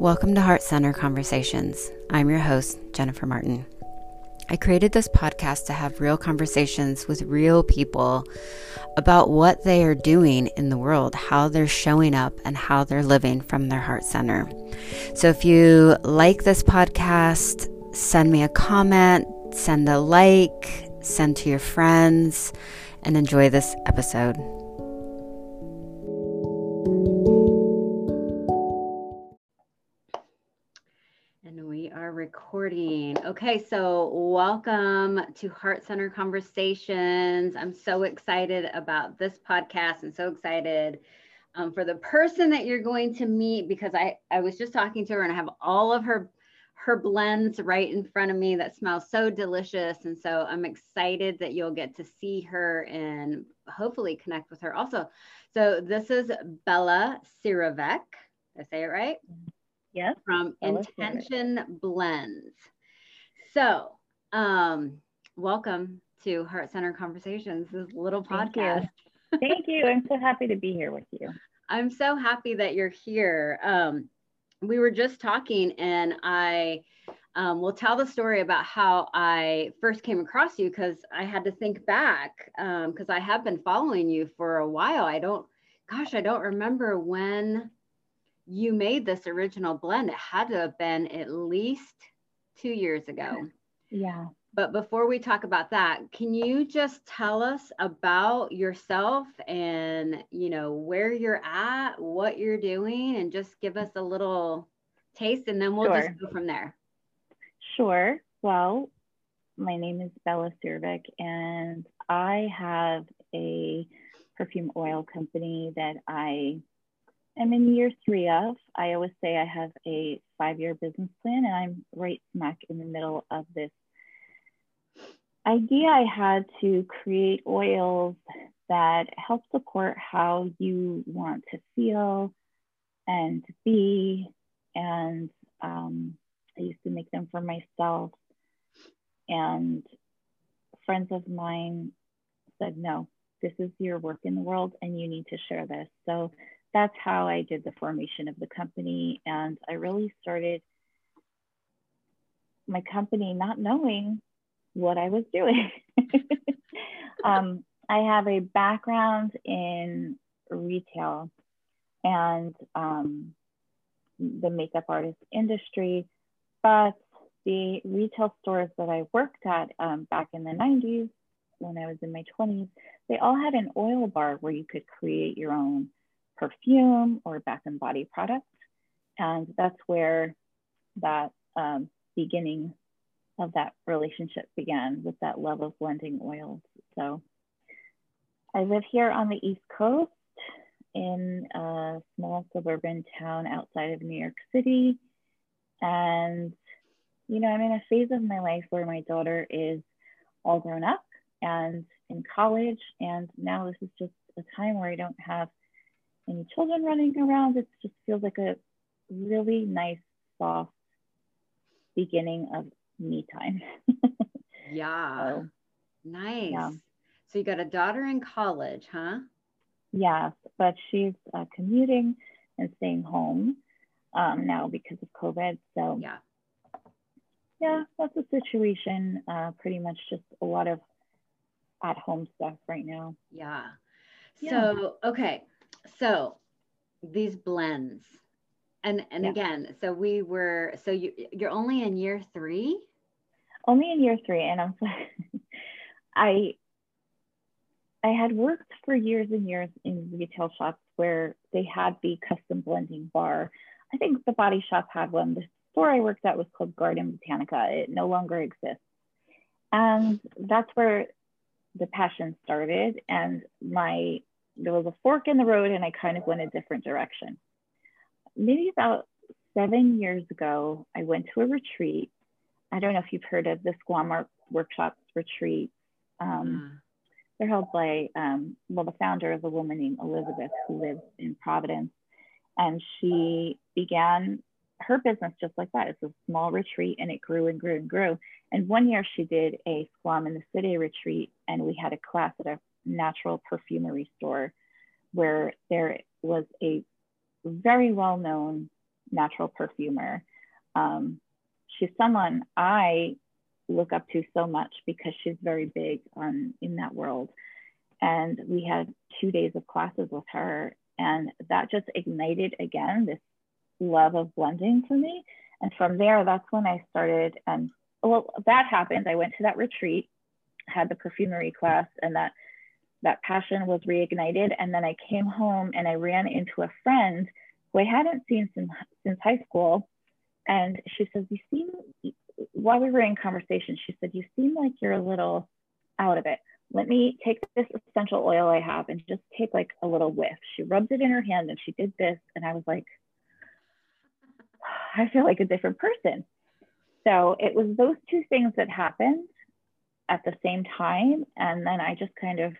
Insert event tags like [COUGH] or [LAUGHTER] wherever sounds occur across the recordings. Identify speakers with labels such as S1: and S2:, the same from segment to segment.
S1: Welcome to Heart Center Conversations. I'm your host, Jennifer Martin. I created this podcast to have real conversations with real people about what they are doing in the world, how they're showing up, and how they're living from their heart center. So if you like this podcast, send me a comment, send a like, send to your friends, and enjoy this episode. Okay, so welcome to Heart Center Conversations. I'm so excited about this podcast and so excited um, for the person that you're going to meet because I, I was just talking to her and I have all of her her blends right in front of me that smells so delicious. And so I'm excited that you'll get to see her and hopefully connect with her also. So this is Bella Siravec. Did I say it right?
S2: Yes.
S1: From Intention Blends. So, um, welcome to Heart Center Conversations, this little
S2: Thank
S1: podcast.
S2: You. Thank you. I'm so happy to be here with you. [LAUGHS]
S1: I'm so happy that you're here. Um, we were just talking, and I um, will tell the story about how I first came across you because I had to think back because um, I have been following you for a while. I don't, gosh, I don't remember when you made this original blend, it had to have been at least two years ago.
S2: Yeah.
S1: But before we talk about that, can you just tell us about yourself and, you know, where you're at, what you're doing, and just give us a little taste and then we'll sure. just go from there.
S2: Sure. Well, my name is Bella Sirvik and I have a perfume oil company that I I'm in year three of. I always say I have a five year business plan, and I'm right smack in the middle of this idea I had to create oils that help support how you want to feel and be. And um, I used to make them for myself. And friends of mine said, no, this is your work in the world and you need to share this. So that's how I did the formation of the company. And I really started my company not knowing what I was doing. [LAUGHS] um, I have a background in retail and um, the makeup artist industry, but the retail stores that I worked at um, back in the 90s, when I was in my 20s, they all had an oil bar where you could create your own perfume or bath and body products. And that's where that um, beginning of that relationship began with that love of blending oils. So I live here on the East Coast in a small suburban town outside of New York City. And, you know, I'm in a phase of my life where my daughter is all grown up and in college. And now this is just a time where I don't have any children running around. It just feels like a really nice, soft beginning of me time. [LAUGHS]
S1: yeah. So, nice. Yeah. So you got a daughter in college, huh?
S2: Yes, but she's uh, commuting and staying home um, now because of COVID. So
S1: yeah,
S2: yeah, that's the situation. Uh, pretty much just a lot of at home stuff right now.
S1: Yeah. So yeah. okay, so these blends. And and yeah. again so we were so you you're only in year three?
S2: Only in year three and i'm [LAUGHS] i i had worked for years and years in retail shops where they had the custom blending bar. I think the body shop had one. The store i worked at was called Garden Botanika. It no longer exists. And that's where the passion started. And my there was a fork in the road and I kind of went a different direction. Maybe about seven years ago, I went to a retreat. I don't know if you've heard of the Squam Workshops retreat. Um, mm. They're held by, um, well, the founder is a woman named Elizabeth who lives in Providence. And she began her business just like that. It's a small retreat and it grew and grew and grew. And one year she did a Squam in the City retreat and we had a class at a natural perfumery store where there was a very well known natural perfumer. Um, she's someone I look up to so much because she's very big on in that world. And we had two days of classes with her, and that just ignited again this love of blending for me. And from there, that's when I started. And well, that happened. I went to that retreat, had the perfumery class, and that that passion was reignited. And then I came home and I ran into a friend who I hadn't seen since, since high school. And she says, You seem, while we were in conversation, she said, You seem like you're a little out of it. Let me take this essential oil I have and just take like a little whiff. She rubbed it in her hand and she did this. And I was like, I feel like a different person. So it was those two things that happened at the same time. And then I just kind of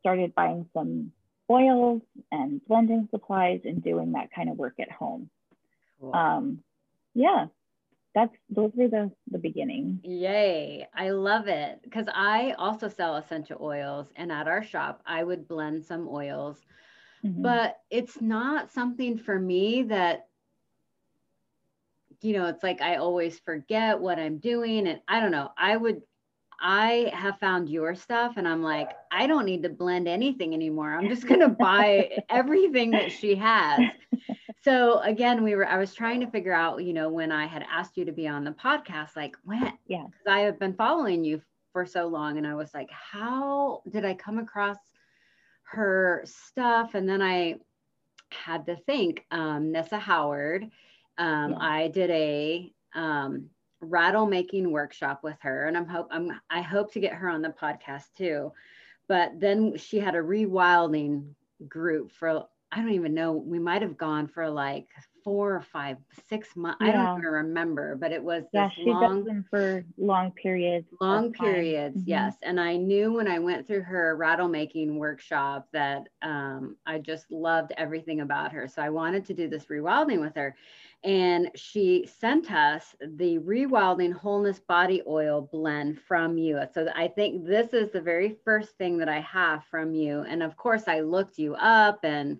S2: started buying some oils and blending supplies and doing that kind of work at home. Cool. Um, yeah, that's those were the the beginning.
S1: Yay! I love it because I also sell essential oils, and at our shop, I would blend some oils, mm-hmm. but it's not something for me that you know it's like i always forget what i'm doing and i don't know i would I have found your stuff and I'm like, I don't need to blend anything anymore. I'm just going to buy [LAUGHS] everything that she has. [LAUGHS] So again, we were, I was trying to figure out, you know, when I had asked you to be on the podcast, like when,
S2: yeah,
S1: because I have been following you for so long. And I was like, how did I come across her stuff? And then I had to think, um, Nessa Howard, um, yeah. I did a, um, rattle making workshop with her and i'm hope i'm i hope to get her on the podcast too. But then she had a rewilding group for i don't even know we might have gone for like four or five six months yeah. i don't even remember but it was
S2: yeah she long, does them for long periods
S1: long periods mm-hmm. yes. And i knew when i went through her rattle making workshop that um, i just loved everything about her. So i wanted to do this rewilding with her and she sent us the Rewilding Wholeness Body Oil blend from you. So I think this is the very first thing that I have from you. And of course, I looked you up and,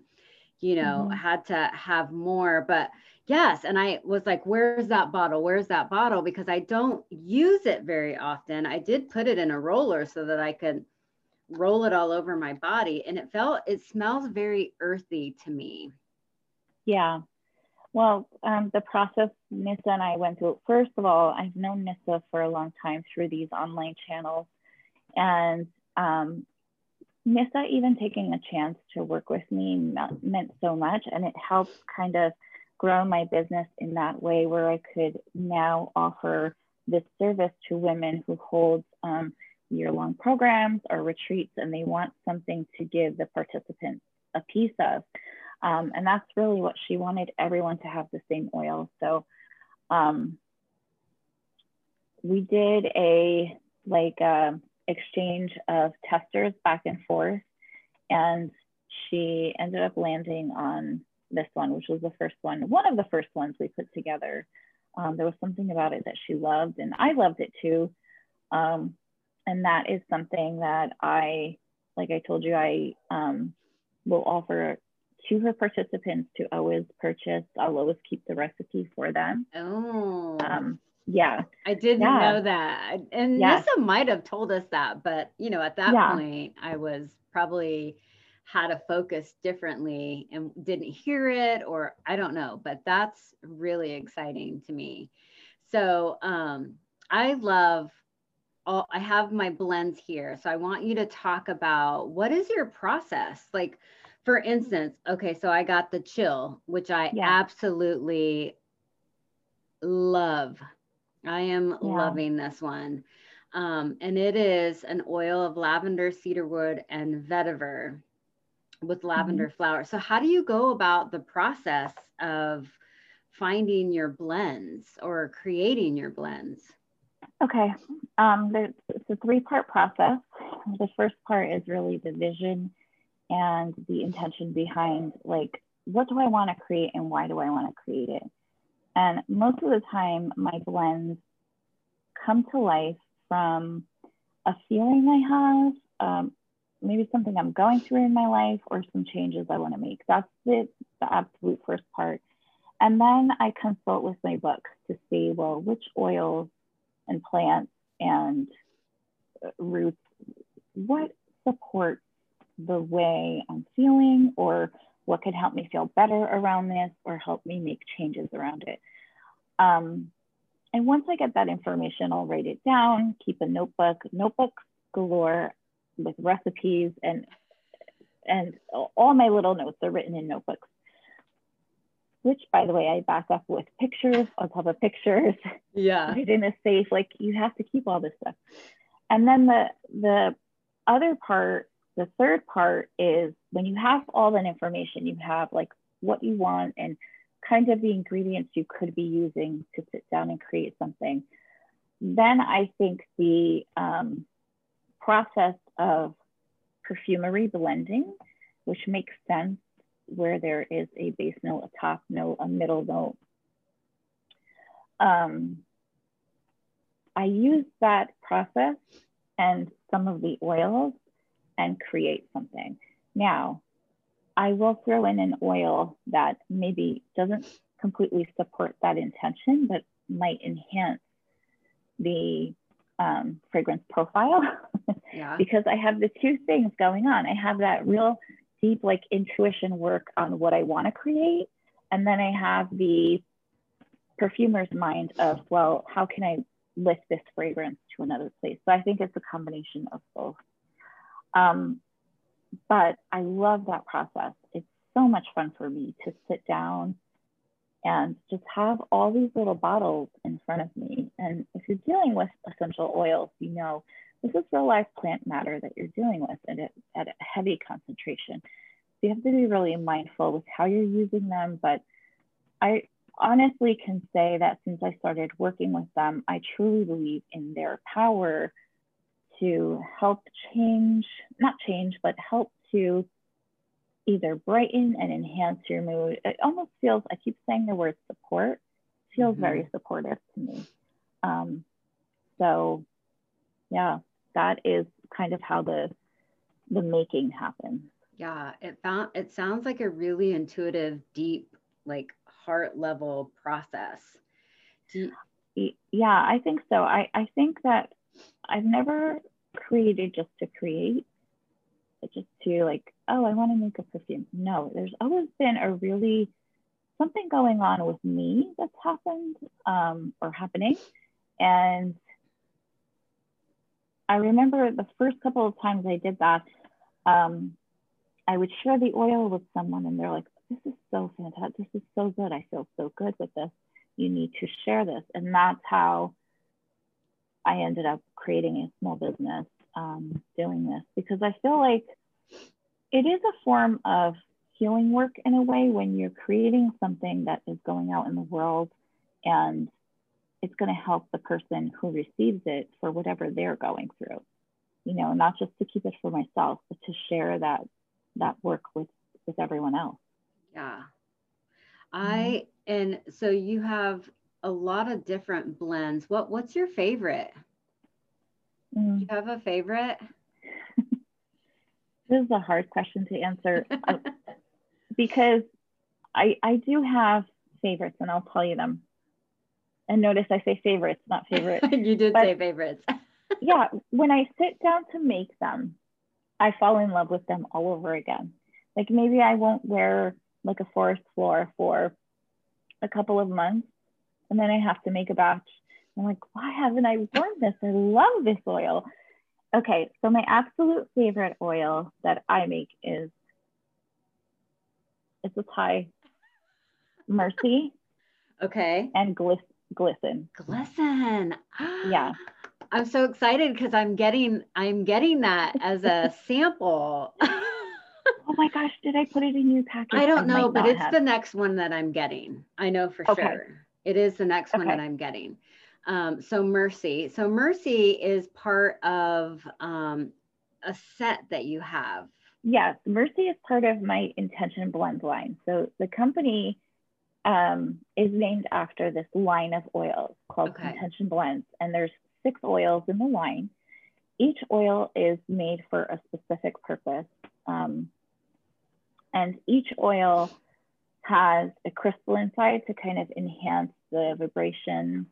S1: you know, mm-hmm. had to have more. But yes, and I was like, where's that bottle? Where's that bottle? Because I don't use it very often. I did put it in a roller so that I could roll it all over my body. And it felt, it smells very earthy to me.
S2: Yeah, well, um, the process Nissa and I went through, first of all, I've known Nissa for a long time through these online channels. And um, Nissa even taking a chance to work with me meant so much. And it helped kind of grow my business in that way where I could now offer this service to women who hold um, year-long programs or retreats and they want something to give the participants a piece of. Um, and that's really what she wanted everyone to have the same oil. So um, we did a like exchange of testers back and forth. And she ended up landing on this one, which was the first one, one of the first ones we put together. Um, there was something about it that she loved, and I loved it too. Um, and that is something that I, like I told you, I um, will offer to her participants to always purchase. I'll always keep the recipe for them.
S1: Oh. Um,
S2: yeah.
S1: I didn't yeah. know that. And yeah. Nissa might have told us that, but you know, at that yeah. point I was probably had to focus differently and didn't hear it or I don't know, but that's really exciting to me. So um I love all I have my blends here. So I want you to talk about what is your process? Like for instance, okay, so I got the chill, which I yeah. absolutely love. I am yeah. loving this one. Um, and it is an oil of lavender, cedarwood, and vetiver with lavender mm-hmm. flower. So, how do you go about the process of finding your blends or creating your blends?
S2: Okay, um, it's a three part process. The first part is really the vision and the intention behind like what do I want to create and why do I want to create it? And most of the time, my blends come to life from a feeling I have, um, maybe something I'm going through in my life, or some changes I want to make. That's the, the absolute first part. and then I consult with my book to see, well, which oils and plants and uh, roots, what supports the way I'm feeling or what could help me feel better around this or help me make changes around it. Um, and once I get that information, I'll write it down, keep a notebook, notebooks galore with recipes and and all my little notes are written in notebooks. Which, by the way, I back up with pictures on top of pictures.
S1: Yeah. [LAUGHS]
S2: in a safe. Like you have to keep all this stuff. And then the the other part, the third part is when you have all that information, you have like what you want and kind of the ingredients you could be using to sit down and create something. Then I think the um, process of perfumery blending, which makes sense where there is a base note, a top note, a middle note. Um, I use that process and some of the oils and create something. Now, I will throw in an oil that maybe doesn't completely support that intention, but might enhance the um, fragrance profile [LAUGHS] yeah. because I have the two things going on. I have that real deep like intuition work on what I want to create. And then I have the perfumer's mind of, well, how can I lift this fragrance to another place? So I think it's a combination of both. Um, but I love that process. It's so much fun for me to sit down and just have all these little bottles in front of me. And if you're dealing with essential oils, you know this is real life plant matter that you're dealing with at a, at a heavy concentration. So you have to be really mindful with how you're using them. But I honestly can say that since I started working with them, I truly believe in their power to help change, not change, but help to either brighten and enhance your mood. It almost feels, I keep saying the word support, feels mm-hmm. very supportive to me. Um, so yeah, that is kind of how the the making happens.
S1: Yeah, it found it sounds like a really intuitive, deep, like heart level process.
S2: You- yeah, I think so. I, I think that I've never created just to create, just to like, oh, I want to make a perfume. No, there's always been a really something going on with me that's happened um, or happening. And I remember the first couple of times I did that, um, I would share the oil with someone and they're like, this is so fantastic. This is so good. I feel so good with this. You need to share this. And that's how I ended up creating a small business um, doing this because I feel like it is a form of healing work in a way when you're creating something that is going out in the world and it's going to help the person who receives it for whatever they're going through you know not just to keep it for myself but to share that that work with with everyone else
S1: yeah i mm-hmm. and so you have a lot of different blends what what's your favorite mm-hmm. you have a favorite [LAUGHS]
S2: this is a hard question to answer [LAUGHS] because i i do have favorites and i'll tell you them and notice I say favorites, not favorite. [LAUGHS]
S1: you did but, say favorites.
S2: yeah, when I sit down to make them, I fall in love with them all over again. Like maybe I won't wear like a forest floor for a couple of months and then I have to make a batch. I'm like, why haven't I worn this? I love this oil. Okay, so my absolute favorite oil that I make is it's a Thai Mercy.
S1: Okay.
S2: And Gliss glisten.
S1: Glisten.
S2: yeah. [GASPS]
S1: I'm so excited because I'm getting I'm getting that as a [LAUGHS] sample. [LAUGHS]
S2: oh my gosh, did I put it in your package?
S1: I don't I know, but it's have. the next one that I'm getting. I know for okay. sure. It is the next okay. one that I'm getting. Um, so Mercy. So Mercy is part of um, a set that you have.
S2: Yes, Mercy is part of my intention blend line. So the company um, is named after this line of oils called okay. Intention Blends. And there's six oils in the line. Each oil is made for a specific purpose. Um, and each oil has a crystal inside to kind of enhance the vibration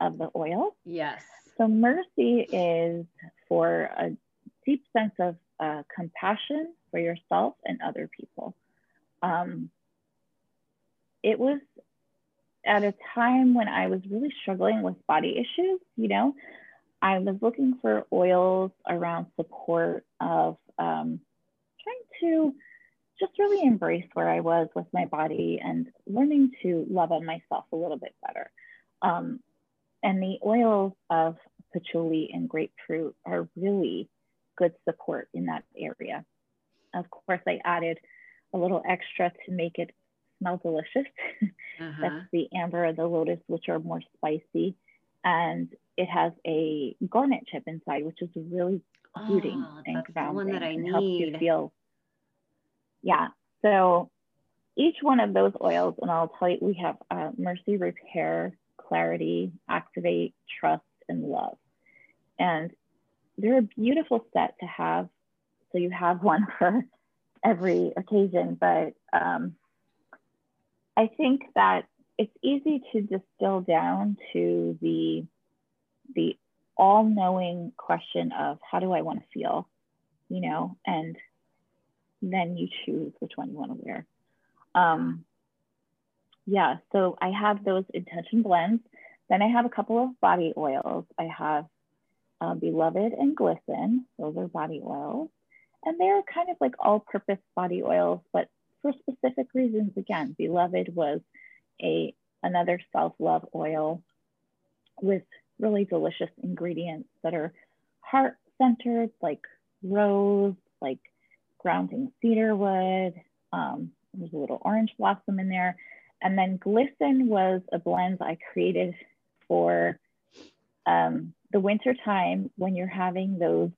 S2: of the oil.
S1: Yes.
S2: So mercy is for a deep sense of uh, compassion for yourself and other people. Um, it was at a time when I was really struggling with body issues, you know, I was looking for oils around support of um, trying to just really embrace where I was with my body and learning to love on myself a little bit better. Um, and the oils of patchouli and grapefruit are really good support in that area. Of course, I added a little extra to make it smell delicious. [LAUGHS] Uh-huh. That's the amber or the lotus, which are more spicy. And it has a garnet chip inside, which is really soothing
S1: oh,
S2: and
S1: grounding
S2: and
S1: need.
S2: helps you feel. Yeah. So each one of those oils, and I'll tell you, we have uh, Mercy Repair, Clarity, Activate, Trust, and Love. And they're a beautiful set to have. So you have [LAUGHS] one for every occasion, but um, I think that it's easy to distill down to the the all-knowing question of how do I want to feel, you know, and then you choose which one you want to wear. Um, yeah, so I have those intention blends. Then I have a couple of body oils. I have uh, Beloved and Glisten. Those are body oils. And they're kind of like all purpose body oils, but for specific reasons. Again, Beloved was a another self-love oil with really delicious ingredients that are heart-centered, like rose, like grounding cedar wood. Um, there's a little orange blossom in there. And then Glisten was a blend I created for um, the winter time when you're having those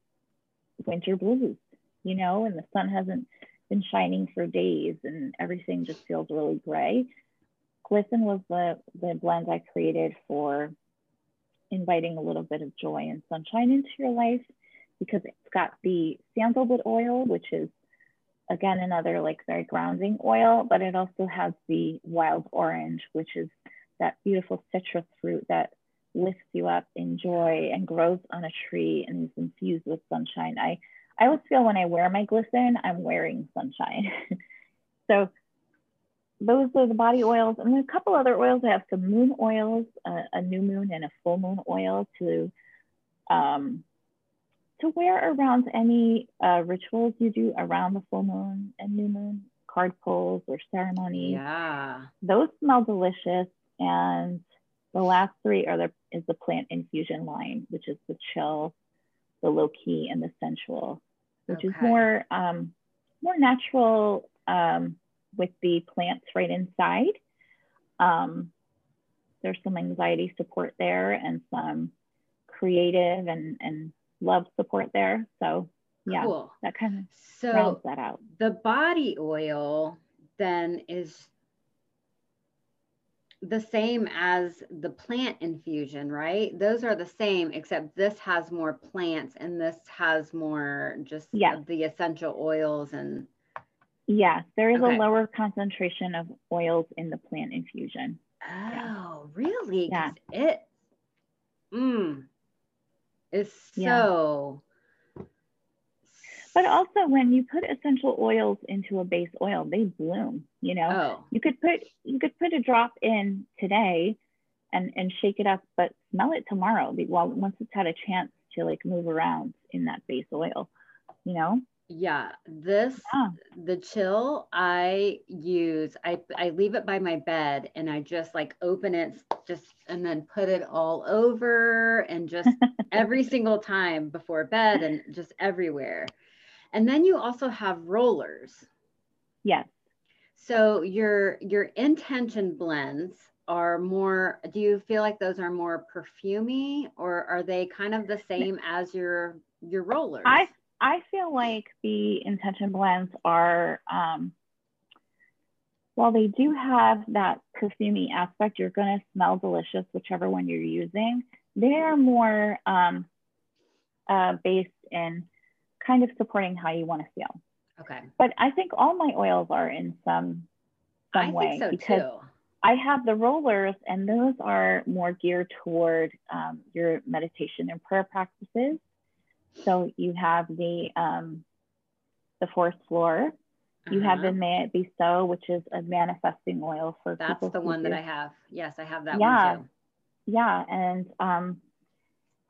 S2: winter blues, you know, and the sun hasn't been shining for days and everything just feels really gray. Glisten was the, the blend I created for inviting a little bit of joy and sunshine into your life because it's got the sandalwood oil, which is again another like very grounding oil, but it also has the wild orange, which is that beautiful citrus fruit that lifts you up in joy and grows on a tree and is infused with sunshine. I, I always feel when I wear my glisten, I'm wearing sunshine. [LAUGHS] so those are the body oils. And then a couple other oils. I have some moon oils, uh, a new moon and a full moon oil to um, to wear around any uh, rituals you do around the full moon and new moon, card pulls or ceremonies.
S1: Yeah.
S2: Those smell delicious. And the last three are the is the plant infusion line, which is the chill, the low key, and the sensual, which okay. is more um, more natural um, with the plants right inside. Um, there's some anxiety support there and some creative and, and love support there. So yeah, cool. that kind of so rounds that out.
S1: The body oil then is the same as the plant infusion, right? Those are the same, except this has more plants and this has more just yeah. the essential oils and.
S2: Yeah, there is okay. a lower concentration of oils in the plant infusion.
S1: Oh, yeah. really? Yeah. It, mm, is so
S2: but also when you put essential oils into a base oil, they bloom, you know.
S1: Oh.
S2: You could put you could put a drop in today and and shake it up, but smell it tomorrow well once it's had a chance to like move around in that base oil, you know?
S1: Yeah, this yeah. the chill I use, I I leave it by my bed and I just like open it just and then put it all over and just [LAUGHS] every single time before bed and just everywhere. And then you also have rollers.
S2: Yes.
S1: So your your intention blends are more do you feel like those are more perfumy or are they kind of the same as your your rollers?
S2: I I feel like the intention blends are um while they do have that perfumey aspect, you're going to smell delicious, whichever one you're using. They are more um, uh, based in kind of supporting how you want to feel.
S1: Okay.
S2: But I think all my oils are in some some way
S1: so
S2: because
S1: too.
S2: I have the rollers, and those are more geared toward um, your meditation and prayer practices. So you have the um, the forest floor. You have the
S1: Uh-huh.
S2: May It Be So, which is a manifesting oil for
S1: That's
S2: people
S1: the one that I have. Yes, I have that
S2: Yeah.
S1: one too.
S2: Yeah, and um,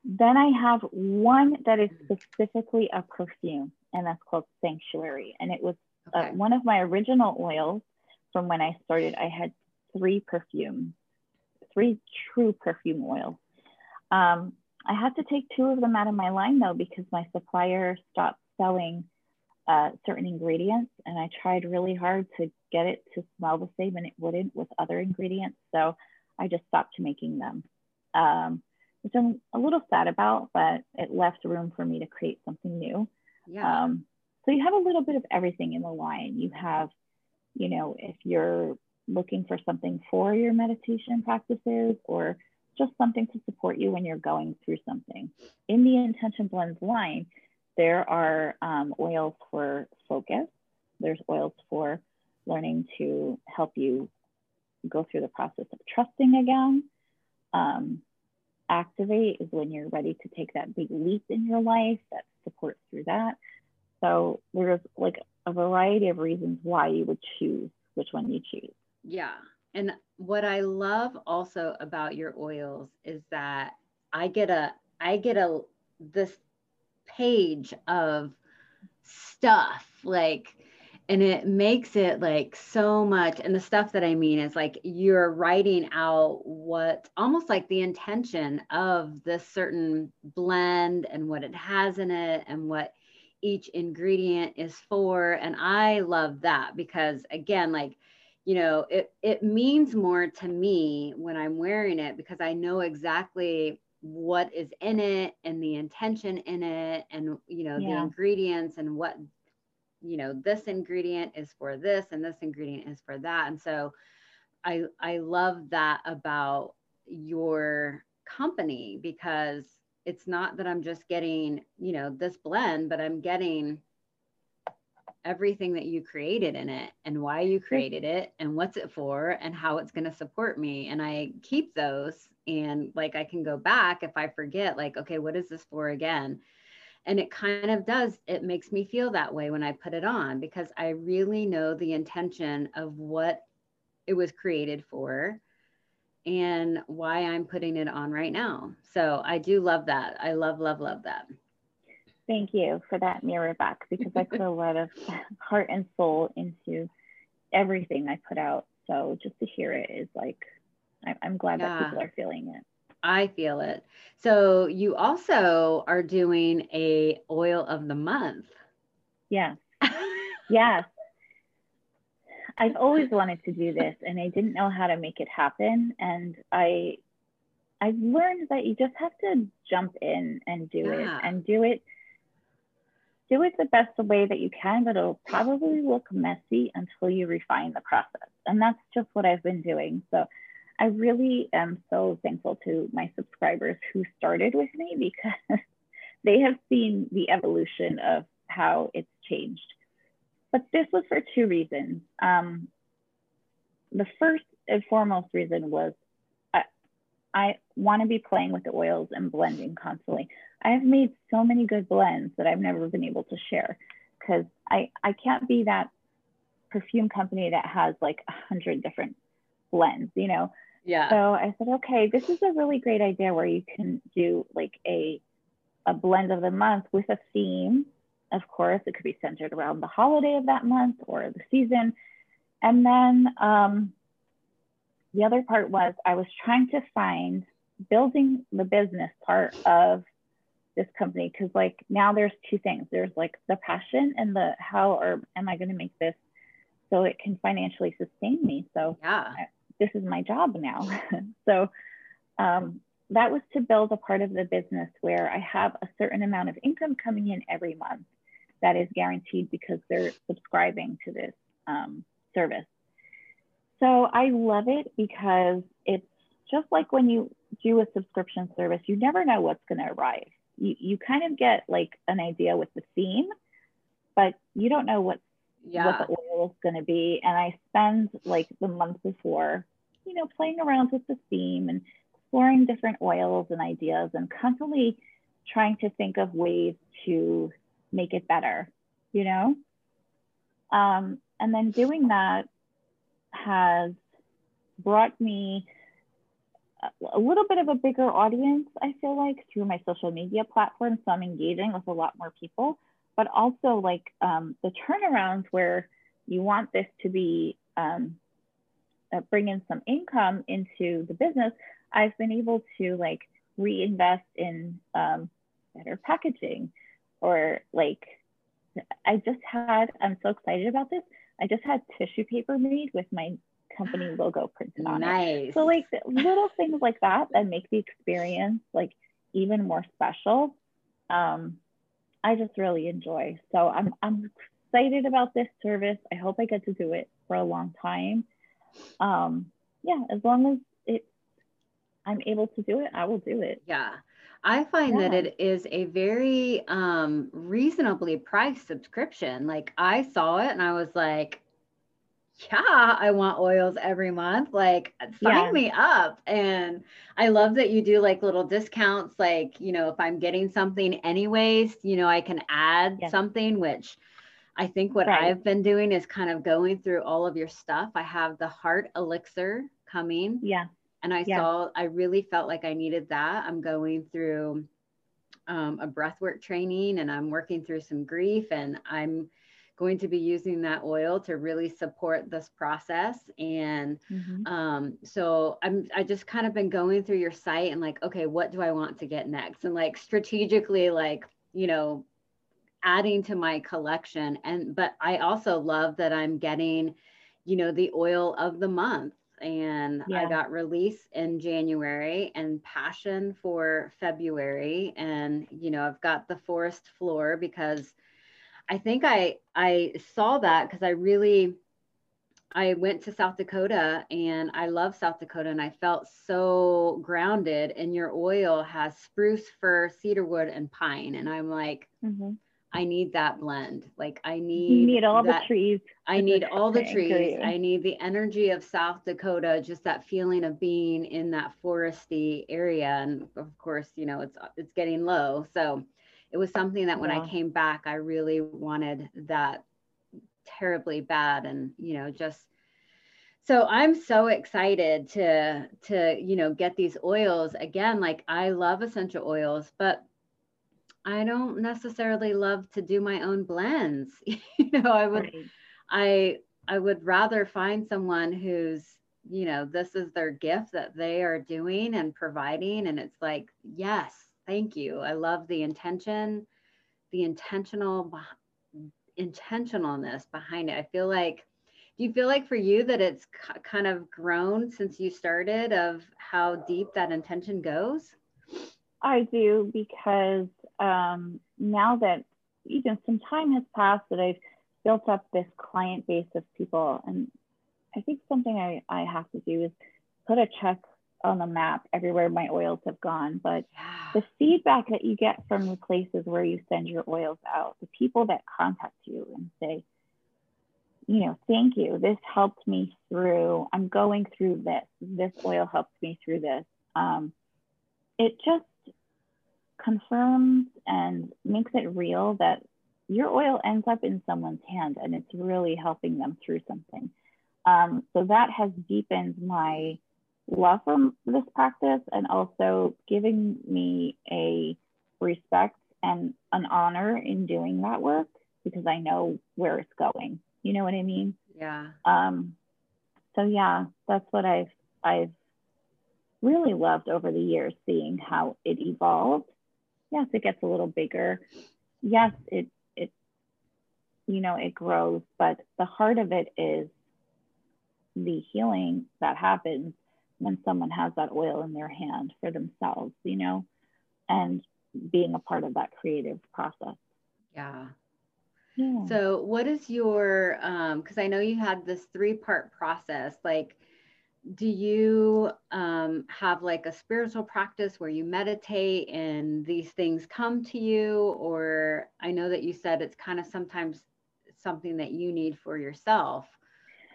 S2: then I have one that is specifically a perfume, and that's called Sanctuary. And it was
S1: Okay.
S2: uh, one of my original oils from when I started. I had three perfumes, three true perfume oils. Um, I had to take two of them out of my line though because my supplier stopped selling uh, certain ingredients, and I tried really hard to get it to smell the same, and it wouldn't with other ingredients. So I just stopped making them, um, which I'm a little sad about, but it left room for me to create something new.
S1: yeah.
S2: Um, so you have a little bit of everything in the line. You have, you know, if you're looking for something for your meditation practices or just something to support you when you're going through something. In the Intention Blends line, there are um, oils for focus. There's oils for learning to help you go through the process of trusting again. Um, activate is when you're ready to take that big leap in your life that supports through that. So there's like a variety of reasons why you would choose which one you choose.
S1: Yeah. And what I love also about your oils is that I get a I get a this page of stuff like and it makes it like so much and the stuff that I mean is like you're writing out what almost like the intention of this certain blend and what it has in it and what each ingredient is for and I love that because again like you know it it means more to me when i'm wearing it because i know exactly what is in it and the intention in it and you know the ingredients and what you know this ingredient is for this and this ingredient is for that. And so i i love that about your company because it's not that i'm just getting you know this blend but i'm getting everything that you created in it and why you created it and what's it for and how it's going to support me. And i keep those and like i can go back if i forget like okay what is this for again? And it kind of does it makes me feel that way when i put it on because i really know the intention of what it was created for and why i'm putting it on right now. So i do love that. I love love love that
S2: Thank you for that mirror back because I put a lot of [LAUGHS] heart and soul into everything I put out. So just to hear it is like, I'm glad that people are feeling it.
S1: I feel it. So you also are doing a oil of the month.
S2: Yes, [LAUGHS] yes. I've always wanted to do this and I didn't know how to make it happen. And I, I've learned that you just have to jump in and do it and do it do it the best way that you can, but it'll probably look messy until you refine the process. And that's just what I've been doing. So I really am so thankful to my subscribers who started with me because [LAUGHS] they have seen the evolution of how it's changed. But this was for two reasons. Um, the first and foremost reason was I, I want to be playing with the oils and blending constantly. I have made so many good blends that I've never been able to share because I, I can't be that perfume company that has like a hundred different blends, you know?
S1: Yeah.
S2: So I said, okay, this is a really great idea where you can do like a, a blend of the month with a theme. Of course, it could be centered around the holiday of that month or the season. And then um, the other part was I was trying to find building the business part of this company because like now there's two things. There's like the passion and the how or am i going to make this so it can financially sustain me? So
S1: Yeah.
S2: this is my job now. [LAUGHS] So um, that was to build a part of the business where i have a certain amount of income coming in every month that is guaranteed because they're subscribing to this um, service. So i love it because it's just like when you do a subscription service you never know what's going to arrive you, you kind of get like an idea with the theme, but you don't know what's yeah. what the oil is going to be. And I spend like the month before, you know, playing around with the theme and exploring different oils and ideas and constantly trying to think of ways to make it better, you know? Um, and then doing that has brought me a little bit of a bigger audience, I feel like, through my social media platform. So I'm engaging with a lot more people, but also like um, the turnaround where you want this to be um, uh, bring in some income into the business. I've been able to like reinvest in um, better packaging or like I just had, I'm so excited about this. I just had tissue paper made with my company logo printed on nice. it. So like little things like that that make the experience like even more special. Um, I just really enjoy. So I'm I'm excited about this service. I hope I get to do it for a long time. Um, yeah, as long as it I'm able to do it, I will do it.
S1: Yeah. I find yeah. that it is a very um, reasonably priced subscription. Like I saw it and I was like, yeah, I want oils every month. Like, sign yeah. me up. And I love that you do like little discounts. Like, you know, if I'm getting something anyways, you know, I can add yeah. something, which I think what right. I've been doing is kind of going through all of your stuff. I have the heart elixir coming.
S2: Yeah.
S1: And I yeah. saw, I really felt like I needed that. I'm going through um, a breathwork training and I'm working through some grief and I'm, going to be using that oil to really support this process. And mm-hmm. um, so I'm I just kind of been going through your site and like, okay, what do I want to get next? And like strategically, like, you know, adding to my collection. And but I also love that I'm getting, you know, the oil of the month. And yeah. I got release in January and passion for February. And, you know, I've got the forest floor because I think I I saw that because I really I went to South Dakota and I love South Dakota and I felt so grounded and your oil has spruce, fir, cedarwood and pine and I'm like mm-hmm. I need that blend. Like I need
S2: you need all that, the trees.
S1: I need all the trees. I need the energy of South Dakota, just that feeling of being in that foresty area and of course, you know, it's it's getting low. So it was something that when yeah. I came back, I really wanted that terribly bad. And, you know, just so I'm so excited to to, you know, get these oils again. Like I love essential oils, but I don't necessarily love to do my own blends. [LAUGHS] you know, I would right. I I would rather find someone who's you know this is their gift that they are doing and providing and it's like yes Thank you. I love the intention, the intentional intentionalness behind it. I feel like do you feel like for you that it's kind of grown since you started of how deep that intention goes?
S2: I do because um, now that even some time has passed that I've built up this client base of people and I think something I, I have to do is put a check on the map everywhere my oils have gone. But the feedback that you get from the places where you send your oils out, the people that contact you and say, you know, thank you. This helped me through. I'm going through this. This oil helped me through this. Um, it just confirms and makes it real that your oil ends up in someone's hand and it's really helping them through something. Um, so that has deepened my love for this practice and also giving me a respect and an honor in doing that work because I know where it's going. You know what I mean?
S1: Yeah.
S2: Um, so yeah, that's what I've I've really loved over the years, seeing how it evolved. Yes, it gets a little bigger. Yes, it it you know it grows, but the heart of it is the healing that happens when someone has that oil in their hand for themselves, you know, and being a part of that creative process.
S1: Yeah. Yeah. So, what is your, because um, I know you had this three part process, like, do you um, have like a spiritual practice where you meditate and these things come to you? Or I know that you said it's kind of sometimes something that you need for yourself.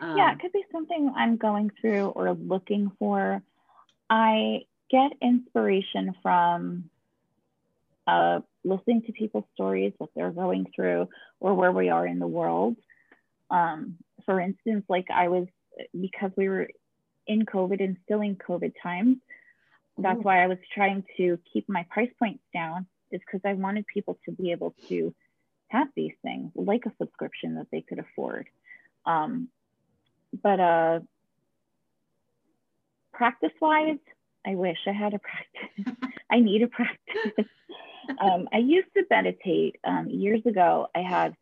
S2: Um, yeah, it could be something I'm going through or looking for. I get inspiration from uh, listening to people's stories, what they're going through, or where we are in the world. Um, for instance, like I was, because we were in COVID and still in COVID times, that's Ooh. why I was trying to keep my price points down, is because I wanted people to be able to have these things, like a subscription that they could afford. Um, but uh, practice wise, I wish I had a practice. [LAUGHS] I need a practice. um, I used to meditate um, years ago. I had,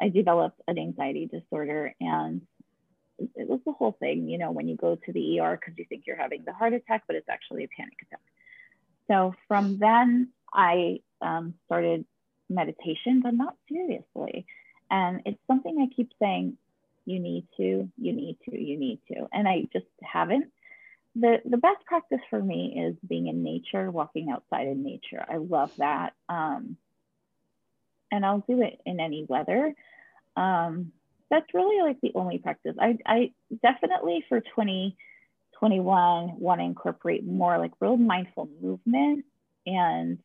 S2: I developed an anxiety disorder and it was the whole thing, you know, when you go to the ER because you think you're having the heart attack, but it's actually a panic attack. So from then, I um, started meditation, but not seriously. And it's something I keep saying, you need to, you need to, you need to. And I just haven't the the best practice for me is being in nature, walking outside in nature. I love that, um, and I'll do it in any weather. Um, that's really like the only practice. I I definitely for 2021 want to incorporate more like real mindful movement and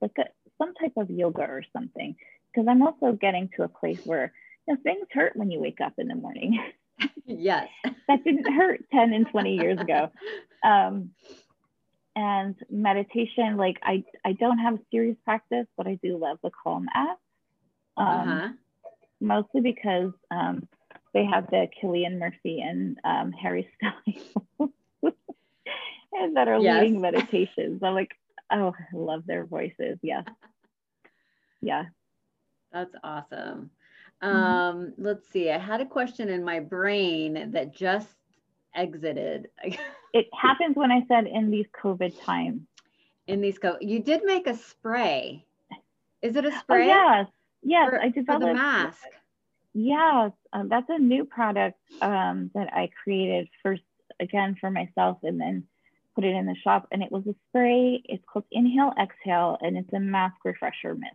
S2: like a, some type of yoga or something because I'm also getting to a place where know, things hurt when you wake up in the morning. [LAUGHS]
S1: yes. [LAUGHS]
S2: that didn't hurt 10 and 20 years ago. Um, and meditation, like I, I don't have a serious practice, but I do love the Calm app. Um, uh-huh. Mostly because um, they have the Cillian Murphy and um, Harry Styles [LAUGHS] that are yes. leading meditations. I'm like, oh, I love their voices. Yeah. Yeah.
S1: That's awesome. Mm-hmm. Um, let's see. I had a question in my brain that just exited. [LAUGHS]
S2: it happens when I said in these COVID times.
S1: In these COVID, you did make a spray. Is it a oh, spray?
S2: Oh, yes, yes.
S1: For,
S2: I developed
S1: for the mask.
S2: Yes, um, that's a new product um, that I created first again for myself, and then put it in the shop. And it was a spray. It's called Inhale Exhale, and it's a mask refresher mist.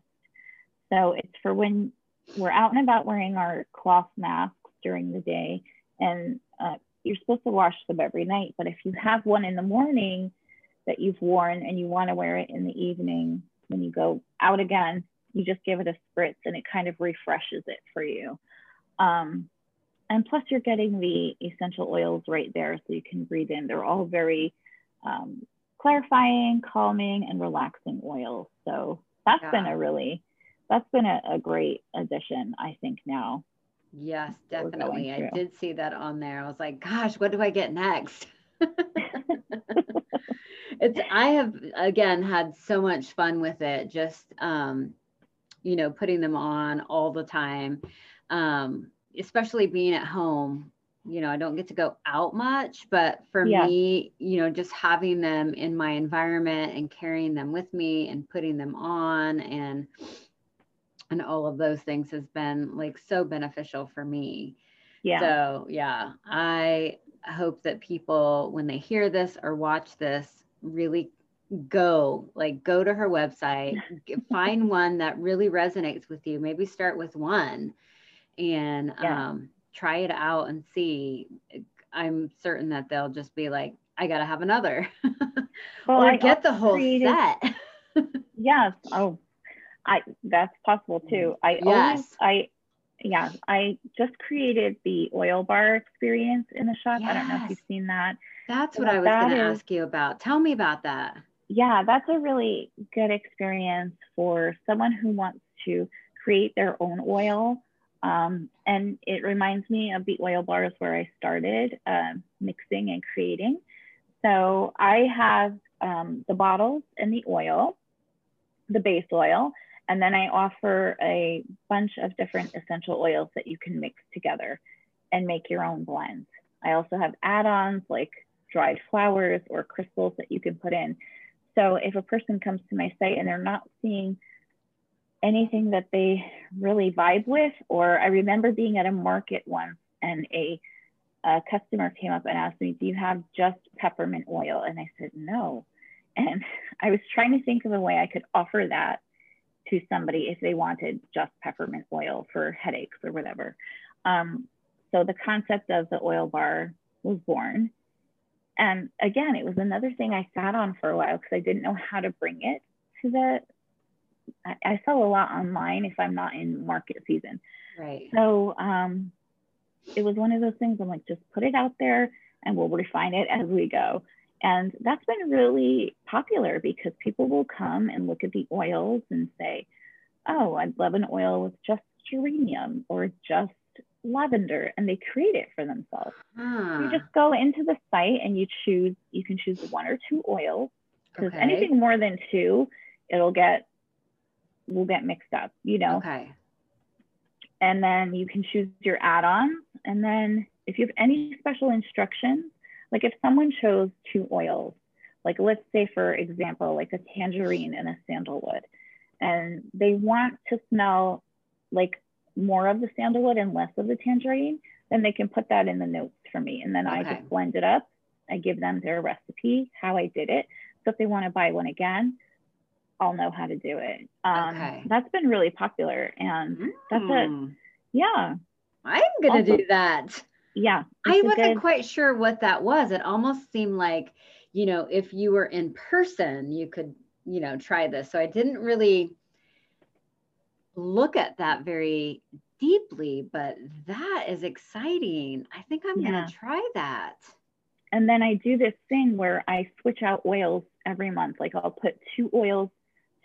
S2: So it's for when we're out and about wearing our cloth masks during the day and uh, you're supposed to wash them every night but if you have one in the morning that you've worn and you want to wear it in the evening when you go out again you just give it a spritz and it kind of refreshes it for you. Um, and plus you're getting the essential oils right there so you can breathe in. They're all very um, clarifying calming and relaxing oils. So that's yeah. been a really that's been a, a great addition, I think now.
S1: Yes, definitely. I did see that on there. I was like, gosh, what do I get next? [LAUGHS] it's I have again had so much fun with it, just um, you know, putting them on all the time. Um, especially being at home you know, I don't get to go out much, but for yeah. me, you know, just having them in my environment and carrying them with me and putting them on and and all of those things has been like so beneficial for me. Yeah. So, yeah, I hope that people, when they hear this or watch this, really go like go to her website [LAUGHS] find one that really resonates with you maybe start with one and yeah. um, try it out and see i'm certain that they'll just be like i gotta have another [LAUGHS] well, or I get the whole created, set [LAUGHS]
S2: yes oh I that's possible too. I yes. always I yeah, I just created the oil bar experience in the shop. Yes. I don't know if you've seen that.
S1: That's what I was going to ask you about. Tell me about that.
S2: Yeah, that's a really good experience for someone who wants to create their own oil. Um, and it reminds me of the oil bars where I started uh, mixing and creating. So I have um, the bottles and the oil, the base oil, and then I offer a bunch of different essential oils that you can mix together and make your own blends. I also have add-ons like dried flowers or crystals that you can put in. So if a person comes to my site and they're not seeing anything that they really vibe with, or I remember being at a market once and a, a customer came up and asked me, do you have just peppermint oil? And I said, no. And [LAUGHS] I was trying to think of a way I could offer that to somebody if they wanted just peppermint oil for headaches or whatever. Um, so the concept of the oil bar was born. And again, it was another thing I sat on for a while because I didn't know how to bring it to the. I, I sell a lot online if I'm not in market season.
S1: Right.
S2: So um, it was one of those things I'm like, just put it out there and we'll refine it as we go. And that's been really popular because people will come and look at the oils and say, oh, I'd love an oil with just geranium or just lavender and they create it for themselves.
S1: Huh.
S2: You just go into the site and you choose, you can choose one or two oils because
S1: Okay.
S2: anything more than two, it'll get, will get mixed up, you know?
S1: Okay.
S2: And then you can choose your add-ons. And then if you have any special instructions, like if someone chose two oils, like let's say for example, like a tangerine and a sandalwood, and they want to smell like more of the sandalwood and less of the tangerine, then they can put that in the notes for me. And then I just blend it up. I give them their recipe, how I did it. So if they want to buy one again, I'll know how to do it. Um,
S1: Okay.
S2: That's been really popular. And that's it.
S1: Mm.
S2: yeah,
S1: I'm gonna
S2: Also-
S1: do that.
S2: Yeah.
S1: I wasn't
S2: good-
S1: quite sure what that was. It almost seemed like, you know, if you were in person, you could, you know, try this. So I didn't really look at that very deeply, but that is exciting. I think I'm
S2: Yeah.
S1: gonna try that.
S2: And then I do this thing where I switch out oils every month. Like I'll put two oils,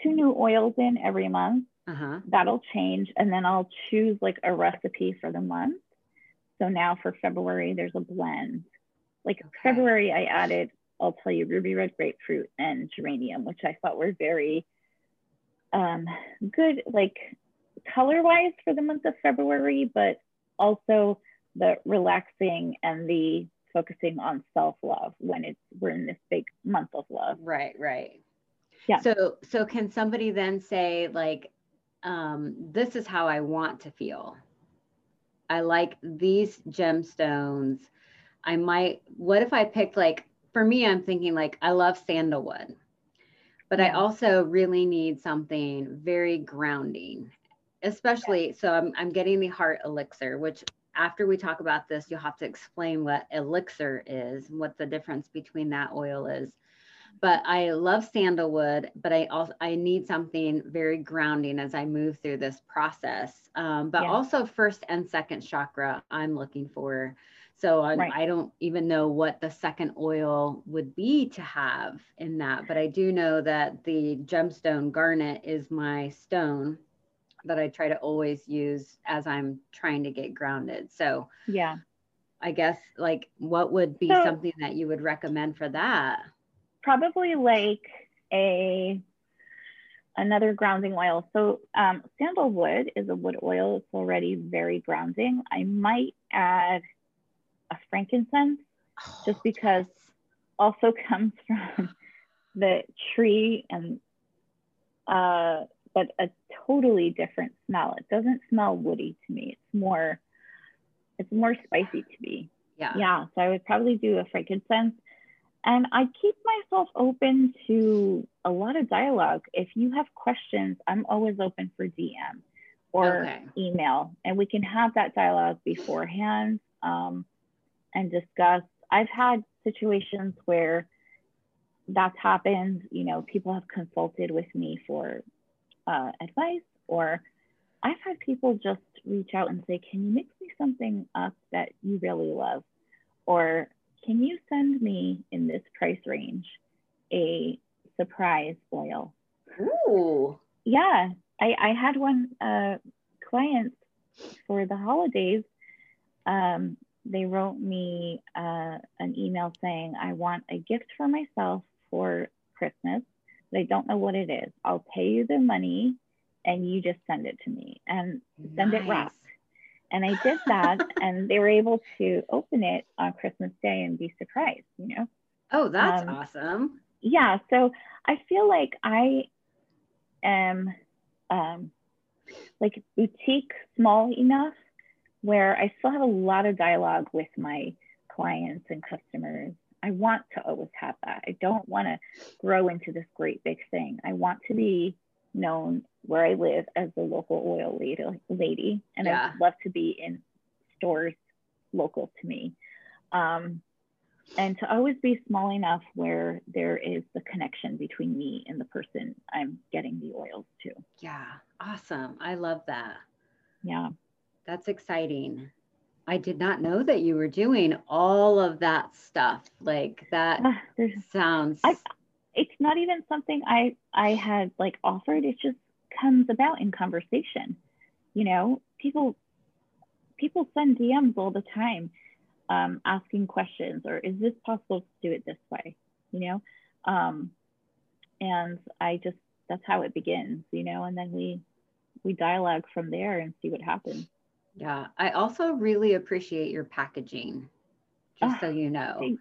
S2: two new oils in every month.
S1: Uh-huh.
S2: That'll change. And then I'll choose like a recipe for the month. So now for February, there's a blend. Like
S1: Okay.
S2: February, I added, I'll tell you, ruby red grapefruit and geranium, which I thought were very um, good, like color wise for the month of February, but also the relaxing and the focusing on self love when it's we're in this big month of love.
S1: Right, right.
S2: Yeah.
S1: So so can somebody then say like um this is how I want to feel. I like these gemstones. I might what if I picked like for me I'm thinking like I love sandalwood. But I also really need something very grounding. Especially so I'm I'm getting the heart elixir which after we talk about this, you'll have to explain what elixir is what the difference between that oil is. But I love sandalwood, but I also I need something very grounding as I move through this process. Um, but
S2: Yeah.
S1: also first and second chakra, I'm looking for. So I'm,
S2: Right.
S1: I don't even know what the second oil would be to have in that, but I do know that the gemstone garnet is my stone that I try to always use as I'm trying to get grounded. So
S2: Yeah.
S1: I guess like what would be
S2: So-
S1: something that you would recommend for that?
S2: Probably like a another grounding oil. So um, sandalwood is a wood oil. It's already very grounding. I might add a frankincense Just
S1: Oh,
S2: because-
S1: yes.
S2: also [LAUGHS] comes from the tree and uh, but a totally different smell. It doesn't smell woody to me. It's more it's more spicy to me.
S1: Yeah.
S2: Yeah, so I would probably do a frankincense. And I keep myself open to a lot of dialogue. If you have questions, I'm always open for DM or
S1: Okay.
S2: email, and we can have that dialogue beforehand um, and discuss. I've had situations where that's happened. You know, people have consulted with me for uh, advice, or I've had people just reach out and say, Can you mix me something up that you really love? Or can you send me in this price range a surprise oil?
S1: Ooh.
S2: Yeah, I, I had one uh, client for the holidays. Um, they wrote me uh, an email saying, I want a gift for myself for Christmas, but I don't know what it is. I'll pay you the money and you just send it to me and send it
S1: Nice.
S2: wrapped. And I did that, [LAUGHS] and they were able to open it on Christmas Day and be surprised, you know?
S1: Oh, that's
S2: Um,
S1: awesome.
S2: yeah so i feel like i am um, like boutique small enough where i still have a lot of dialogue with my clients and customers i want to always have that i don't want to grow into this great big thing i want to be known where I live as the local oil lady, lady and yeah. I'd love to be in stores local to me. Um, and to always be small enough where there is the connection between me and the person I'm getting the oils to.
S1: Yeah, awesome. I love that.
S2: Yeah.
S1: That's exciting. I did not know that you were doing all of that stuff. Like that uh, sounds
S2: I, it's not even something I I had like offered. It just comes about in conversation. You know, people people send DMs all the time um, asking questions or is this possible to do it this way? You know? Um, and I just that's how it begins, you know, and then we we dialogue from there and see what happens.
S1: Yeah. I also really appreciate your packaging just oh, so you know. You.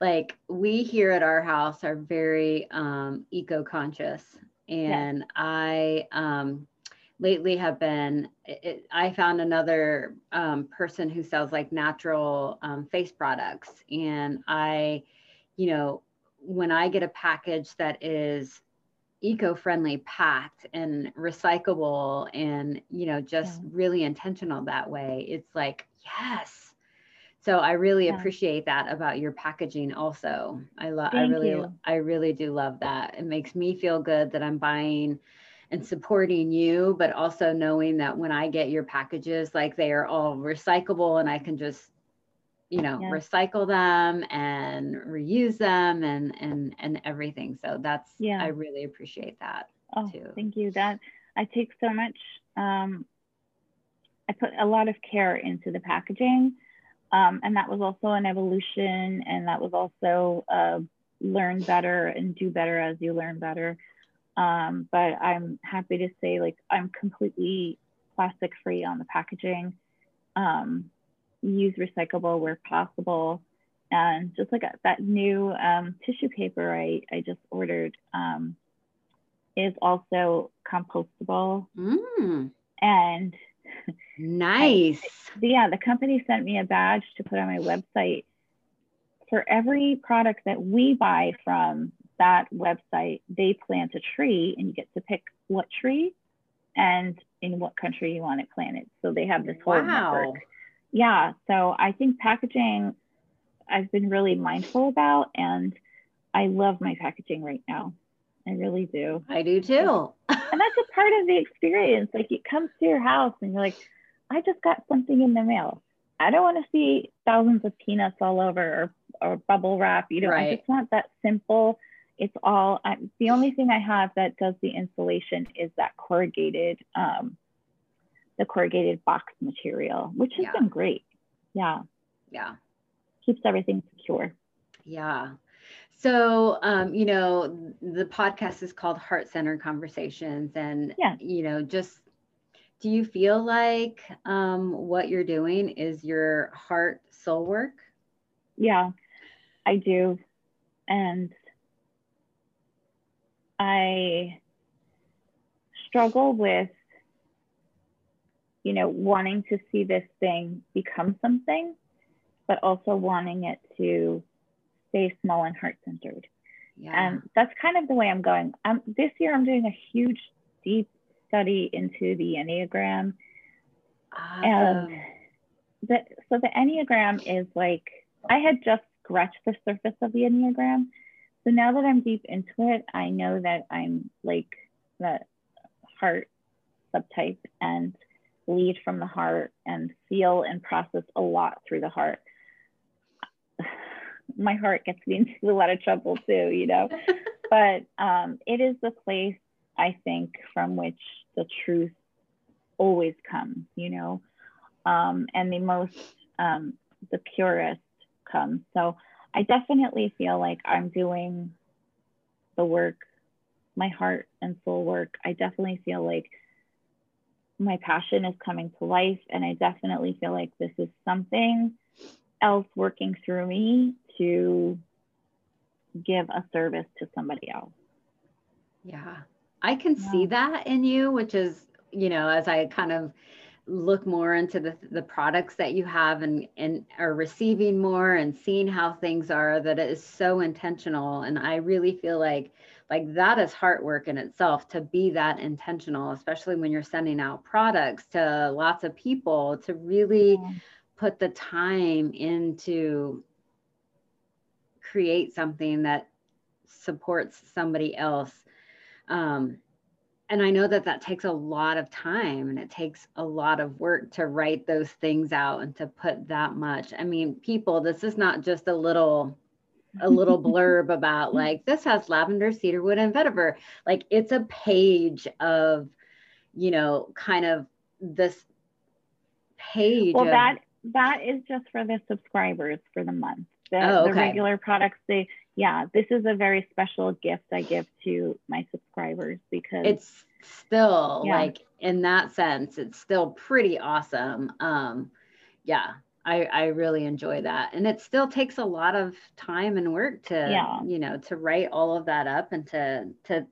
S1: Like we here at our house are very um, eco-conscious, and yes. I um, lately have been. It, I found another um, person who sells like natural um, face products, and I, you know, when I get a package that is eco-friendly packed and recyclable and you know just yeah. really intentional that way it's like yes so I really yeah. appreciate that about your packaging also. I love I really you. I really do love that. It makes me feel good that I'm buying and supporting you, but also knowing that when I get your packages, like they are all recyclable and I can just, you know, yeah. recycle them and reuse them and and and everything. So that's yeah, I really appreciate that
S2: oh, too. Thank you. That I take so much um I put a lot of care into the packaging um, and that was also an evolution, and that was also uh, learn better and do better as you learn better. Um, but I'm happy to say, like, I'm completely plastic free on the packaging. Um, use recyclable where possible. And just like that new um, tissue paper I, I just ordered um, is also compostable. Mm. And
S1: Nice.
S2: I, yeah, the company sent me a badge to put on my website. For every product that we buy from that website, they plant a tree and you get to pick what tree and in what country you want it planted. So they have this whole wow. network. Yeah. So I think packaging I've been really mindful about and I love my packaging right now. I really do.
S1: I do too. [LAUGHS]
S2: and that's a part of the experience. Like it comes to your house and you're like, I just got something in the mail. I don't want to see thousands of peanuts all over or, or bubble wrap. You know, right. I just want that simple. It's all I, the only thing I have that does the insulation is that corrugated, um, the corrugated box material, which has yeah. been great. Yeah.
S1: Yeah.
S2: Keeps everything secure.
S1: Yeah. So, um, you know, the podcast is called Heart Center Conversations. And, yeah. you know, just do you feel like um, what you're doing is your heart soul work?
S2: Yeah, I do. And I struggle with, you know, wanting to see this thing become something, but also wanting it to stay small and heart centered. Yeah. And that's kind of the way I'm going. Um, this year, I'm doing a huge, deep study into the Enneagram. Awesome. And the, so the Enneagram is like, I had just scratched the surface of the Enneagram. So now that I'm deep into it, I know that I'm like the heart subtype and lead from the heart and feel and process a lot through the heart. My heart gets me into a lot of trouble too, you know. [LAUGHS] but um, it is the place I think, from which the truth always comes, you know, um, and the most, um, the purest comes. So I definitely feel like I'm doing the work, my heart and soul work. I definitely feel like my passion is coming to life, and I definitely feel like this is something else working through me to give a service to somebody else.
S1: Yeah, I can yeah. see that in you, which is, you know, as I kind of look more into the, the products that you have and, and are receiving more and seeing how things are, that it is so intentional. And I really feel like like that is heart work in itself to be that intentional especially when you're sending out products to lots of people to really yeah. Put the time into create something that supports somebody else um, and I know that that takes a lot of time and it takes a lot of work to write those things out and to put that much. I mean, people, this is not just a little a little [LAUGHS] blurb about like this has lavender, cedarwood and vetiver. Like it's a page of you know, kind of this page
S2: Well,
S1: of,
S2: that that is just for the subscribers for the month. The, oh, okay. the regular products they yeah, this is a very special gift I give to my subscribers because
S1: it's still yeah. like in that sense, it's still pretty awesome. Um, yeah, I, I really enjoy that. And it still takes a lot of time and work to, yeah. you know, to write all of that up and to, to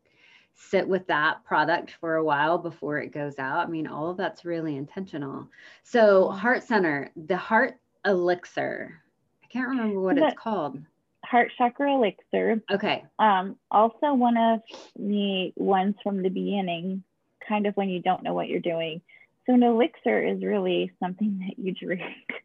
S1: sit with that product for a while before it goes out. I mean, all of that's really intentional. So Heart Center, the Heart Elixir, I can't remember what it's called.
S2: Heart Chakra Elixir.
S1: Okay.
S2: Um, also, one of the ones from the beginning, kind of when you don't know what you're doing. So, an elixir is really something [LAUGHS] that you drink.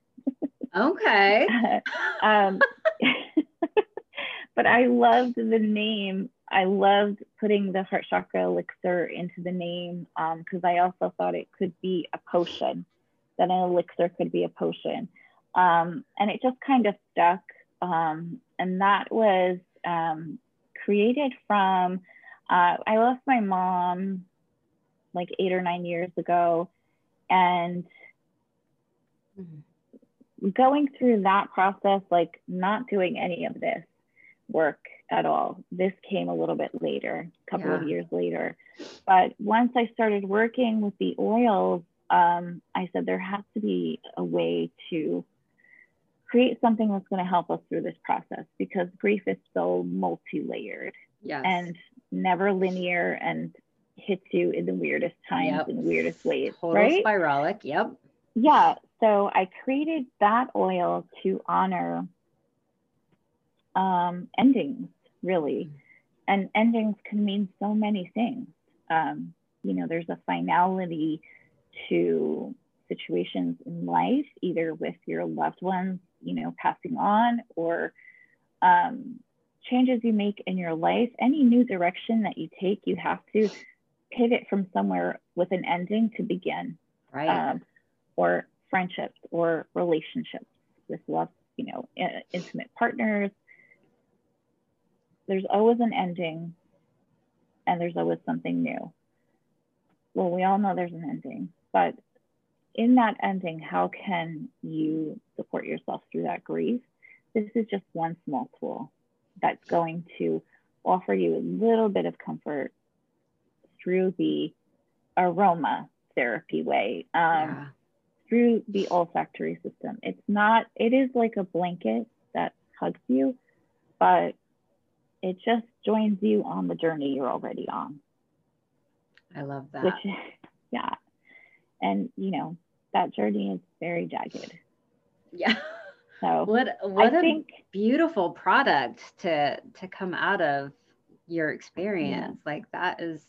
S1: Okay. [LAUGHS]
S2: um, [LAUGHS] but I loved the name. I loved putting the heart chakra elixir into the name because um, I also thought it could be a potion, that an elixir could be a potion. Um, and it just kind of stuck. Um, and that was um, created from, uh, I lost my mom like eight or nine years ago. And mm-hmm. going through that process, like not doing any of this work at all. This came a little bit later, a couple yeah. of years later. But once I started working with the oils, um, I said there has to be a way to create something that's going to help us through this process because grief is so multi-layered
S1: yes.
S2: and never linear and hits you in the weirdest times yep. and weirdest ways.
S1: Total
S2: right?
S1: spiralic. Yep.
S2: Yeah. So I created that oil to honor um, endings, really. And endings can mean so many things. Um, you know, there's a finality to situations in life, either with your loved ones you know, passing on or um, changes you make in your life, any new direction that you take, you have to pivot from somewhere with an ending to begin.
S1: Right.
S2: Um, or friendships or relationships with love, you know, intimate partners. There's always an ending and there's always something new. Well, we all know there's an ending, but in that ending, how can you support yourself through that grief? This is just one small tool that's going to offer you a little bit of comfort through the aroma therapy way, um, yeah. through the olfactory system. It's not, it is like a blanket that hugs you, but it just joins you on the journey you're already on.
S1: I love that.
S2: Which, [LAUGHS] yeah. And, you know, that journey is very jagged.
S1: Yeah.
S2: So
S1: what [LAUGHS] what I a think, beautiful product to to come out of your experience. Yeah. Like that is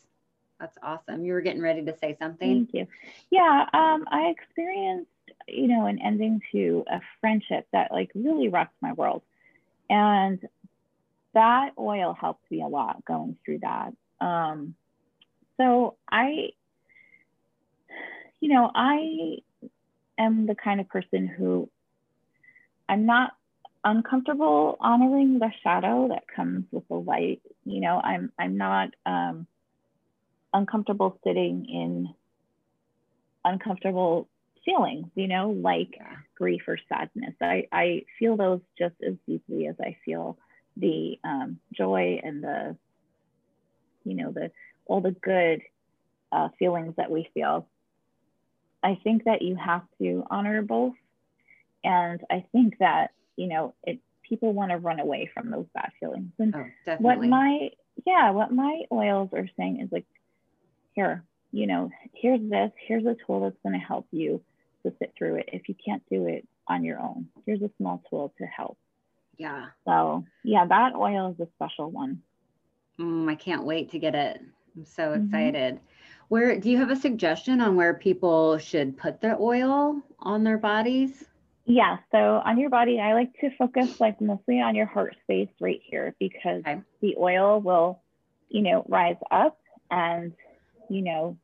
S1: that's awesome. You were getting ready to say something.
S2: Thank you. Yeah, um, I experienced, you know, an ending to a friendship that like really rocked my world. And that oil helped me a lot going through that. Um, so I, you know, I am the kind of person who I'm not uncomfortable honoring the shadow that comes with the light. You know, I'm I'm not um, uncomfortable sitting in uncomfortable feelings, you know, like grief or sadness. I, I feel those just as deeply as I feel the um, joy and the, you know, the all the good uh, feelings that we feel. I think that you have to honor both. And I think that, you know, it, people want to run away from those bad feelings. And
S1: oh,
S2: what my, yeah, what my oils are saying is like, here, you know, here's this, here's a tool that's going to help you to sit through it. If you can't do it on your own, here's a small tool to help.
S1: Yeah.
S2: So, yeah, that oil is a special one.
S1: Mm, I can't wait to get it. I'm so mm-hmm. excited. Where do you have a suggestion on where people should put the oil on their bodies?
S2: Yeah, so on your body, I like to focus like mostly on your heart space right here because okay. the oil will, you know, rise up and, you know,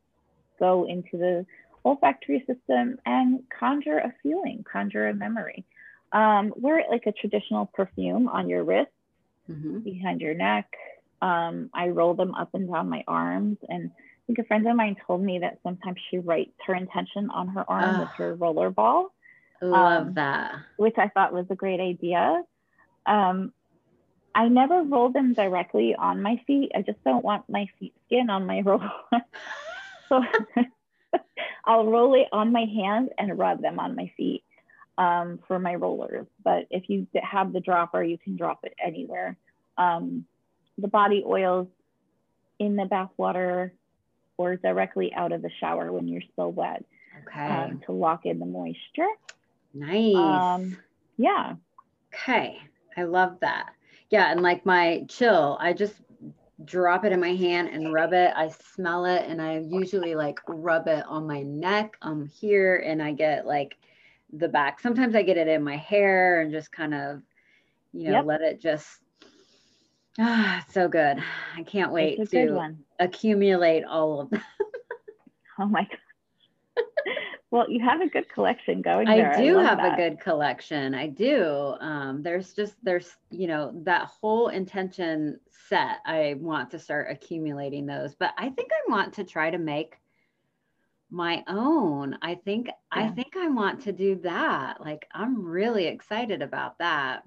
S2: go into the olfactory system and conjure a feeling, conjure a memory. Um, wear it like a traditional perfume on your wrist, mm-hmm. behind your neck. Um, I roll them up and down my arms. And I think a friend of mine told me that sometimes she writes her intention on her arm with her roller ball.
S1: Love um, that.
S2: Which I thought was a great idea. Um, I never roll them directly on my feet. I just don't want my feet skin on my [LAUGHS] roller. so [LAUGHS] I'll roll it on my hands and rub them on my feet um, for my rollers. But if you have the dropper, you can drop it anywhere. Um, the body oils in the bath water or directly out of the shower when you're still wet okay. Um, to lock in the moisture.
S1: Nice. Um,
S2: yeah.
S1: Okay. I love that. Yeah. And like my chill, I just drop it in my hand and rub it. I smell it and I usually like rub it on my neck, um here, and I get like the back. Sometimes I get it in my hair and just kind of, you know, yep. let it just ah, so good. I can't wait to accumulate all of them. [LAUGHS]
S2: oh my god. [LAUGHS] well, you have a good collection going.
S1: There. I do I have that. a good collection. I do. Um, there's just there's you know that whole intention set. I want to start accumulating those, but I think I want to try to make my own. I think yeah. I think I want to do that. Like I'm really excited about that.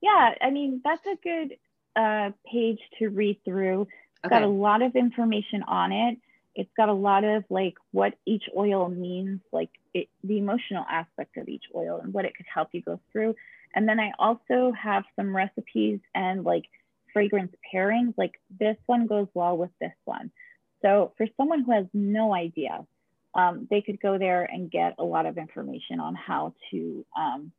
S2: Yeah, I mean that's a good uh, page to read through. It's okay. got a lot of information on it. It's got a lot of like what each oil means, like it, the emotional aspect of each oil and what it could help you go through. And then I also have some recipes and like fragrance pairings. Like this one goes well with this one. So for someone who has no idea, um, they could go there and get a lot of information on how to um,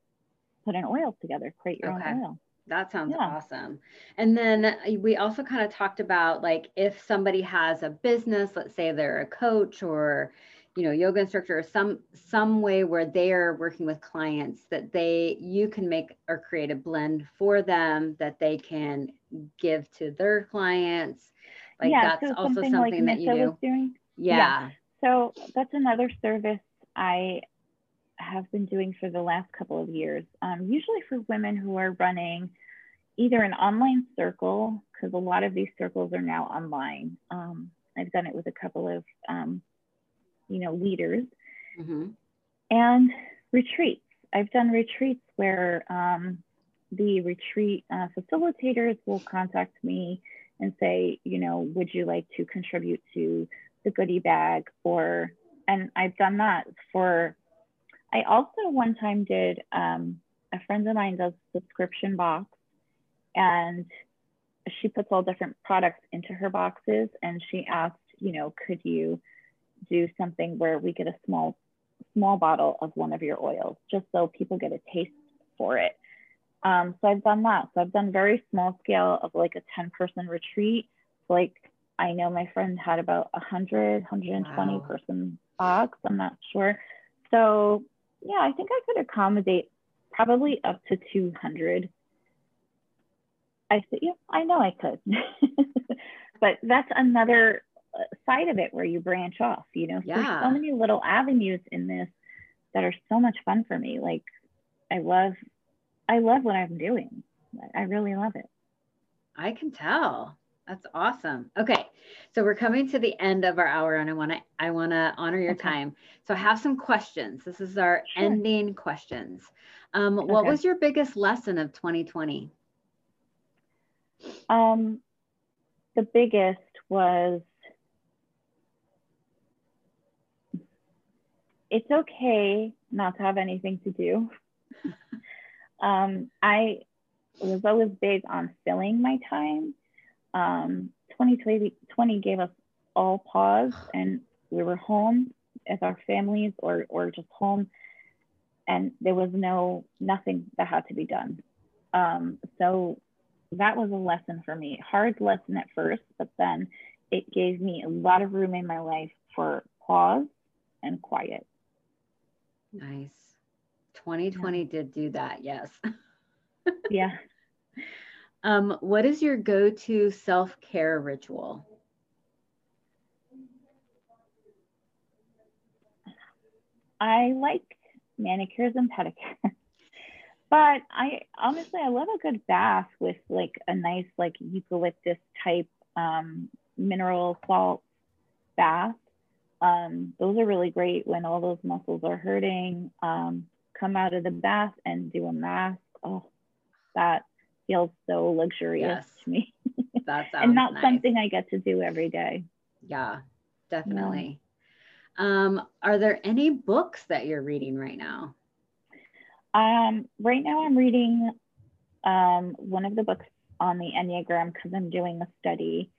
S2: put an oil together, create your okay. own oil.
S1: That sounds yeah. awesome. And then uh, we also kind of talked about like if somebody has a business, let's say they're a coach or you know yoga instructor or some some way where they are working with clients that they you can make or create a blend for them that they can give to their clients like yeah, that's so also something, something like that you do. Doing. Yeah. yeah.
S2: So that's another service I have been doing for the last couple of years, um, usually for women who are running either an online circle, because a lot of these circles are now online. Um, I've done it with a couple of, um, you know, leaders mm-hmm. and retreats. I've done retreats where um, the retreat uh, facilitators will contact me and say, you know, would you like to contribute to the goodie bag? Or, and I've done that for, I also one time did, um, a friend of mine does subscription box and she puts all different products into her boxes and she asked, you know, could you do something where we get a small, small bottle of one of your oils just so people get a taste for it. Um, so I've done that. So I've done very small scale of like a 10 person retreat. Like I know my friend had about 100, 120 wow. person box. I'm not sure. So yeah, I think I could accommodate probably up to 200. I said, yeah, I know I could. [LAUGHS] but that's another uh, side of it where you branch off, you know, yeah. there's so many little avenues in this that are so much fun for me. Like I love I love what I'm doing. I really love it.
S1: I can tell. That's awesome. Okay. So we're coming to the end of our hour and I want to I want to honor your okay. time. So I have some questions. This is our sure. ending questions. Um, okay. what was your biggest lesson of 2020?
S2: Um, the biggest was it's okay not to have anything to do. [LAUGHS] Um, I was always big on filling my time. Um, 2020 gave us all pause and we were home as our families or, or just home and there was no nothing that had to be done. Um, so that was a lesson for me. Hard lesson at first, but then it gave me a lot of room in my life for pause and quiet.
S1: Nice. 2020 yeah. did do that, yes. [LAUGHS]
S2: yeah.
S1: Um, what is your go-to self-care ritual?
S2: I like manicures and pedicures. [LAUGHS] but I honestly I love a good bath with like a nice like eucalyptus type um, mineral salt bath. Um, those are really great when all those muscles are hurting. Um, come out of the bath and do a mask. Oh, that feels so luxurious yes. to me.
S1: That [LAUGHS] sounds
S2: and not
S1: nice.
S2: something I get to do every day.
S1: Yeah, definitely. Um, are there any books that you're reading right now?
S2: Um, right now I'm reading um, one of the books on the Enneagram because I'm doing a study.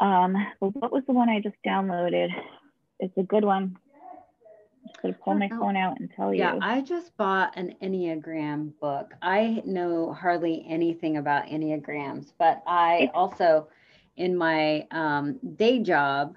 S2: Um, but what was the one I just downloaded? It's a good one. I'm just gonna pull my phone out and tell
S1: yeah,
S2: you.
S1: Yeah, I just bought an Enneagram book. I know hardly anything about Enneagrams, but I it's, also, in my um, day job,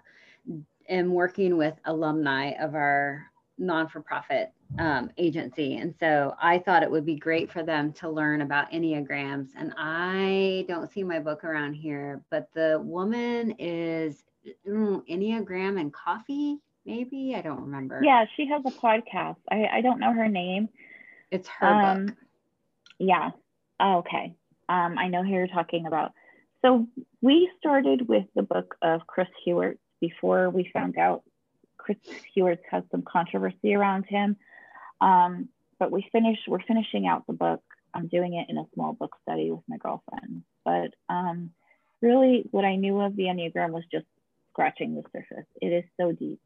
S1: am working with alumni of our non-for-profit um, agency. And so I thought it would be great for them to learn about Enneagrams. And I don't see my book around here, but the woman is mm, Enneagram and coffee, maybe? I don't remember.
S2: Yeah, she has a podcast. I, I don't know her name.
S1: It's her um, book.
S2: Yeah. Oh, okay. Um, I know who you're talking about. So we started with the book of Chris Heuertz before we found out Chris Heuertz has some controversy around him. Um, but we finished. we're finishing out the book. I'm doing it in a small book study with my girlfriend. But um, really, what I knew of the Enneagram was just scratching the surface. It is so deep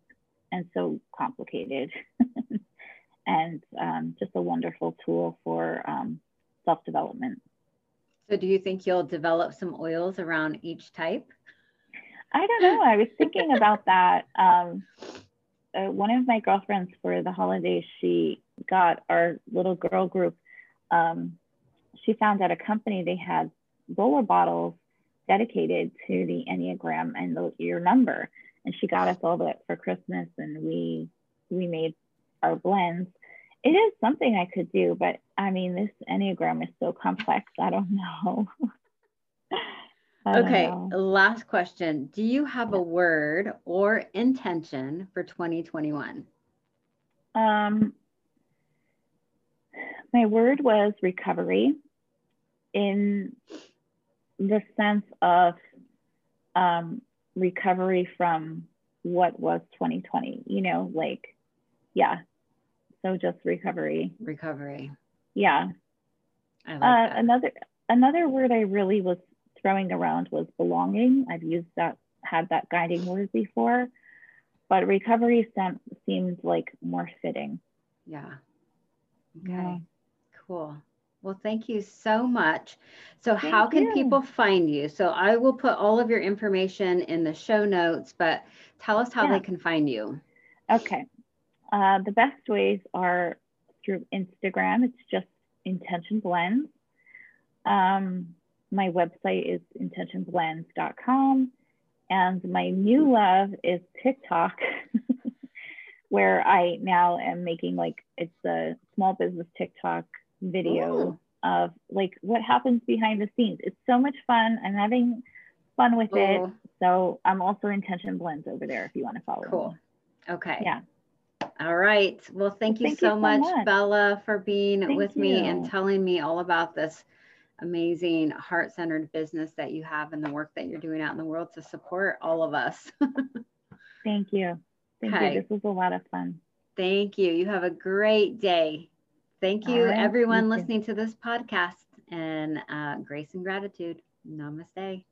S2: and so complicated, [LAUGHS] and um, just a wonderful tool for um, self development.
S1: So, do you think you'll develop some oils around each type?
S2: I don't know. I was thinking about that. [LAUGHS] Um, uh, one of my girlfriends for the holidays, she got our little girl group. Um, she found at a company they had roller bottles dedicated to the Enneagram and the, your number. And she got us all that for Christmas, and we we made our blends. It is something I could do, but I mean, this Enneagram is so complex. I don't [LAUGHS] know.
S1: Okay, last question. Do you have a word or intention for 2021?
S2: Um, my word was recovery in the sense of um, recovery from what was 2020, you know, like, yeah. So just recovery.
S1: Recovery.
S2: Yeah.
S1: I Like uh,
S2: another another word I really was throwing around was belonging. I've used that, had that guiding word before, but recovery sem- seems like more fitting.
S1: Yeah. Okay. Yeah. Cool. Well, thank you so much. So, thank how can you. people find you? So, I will put all of your information in the show notes, but tell us how yeah. they can find you.
S2: Okay. Uh, the best ways are through Instagram. It's just Intention Blends. Um, my website is intentionblends.com. And my new love is TikTok, [LAUGHS] where I now am making like it's a small business TikTok video Ooh. of like what happens behind the scenes. It's so much fun. I'm having fun with Ooh. it. So I'm also Intention Blends over there if you want to follow.
S1: Cool. Me. Okay.
S2: Yeah.
S1: All right. Well, thank you, thank so, you so much, much, Bella, for being thank with you. me and telling me all about this amazing heart centered business that you have and the work that you're doing out in the world to support all of us. [LAUGHS]
S2: Thank you. Thank okay. you. This was a lot of fun.
S1: Thank you. You have a great day. Thank you, right. everyone listening to this podcast, and uh, grace and gratitude. Namaste.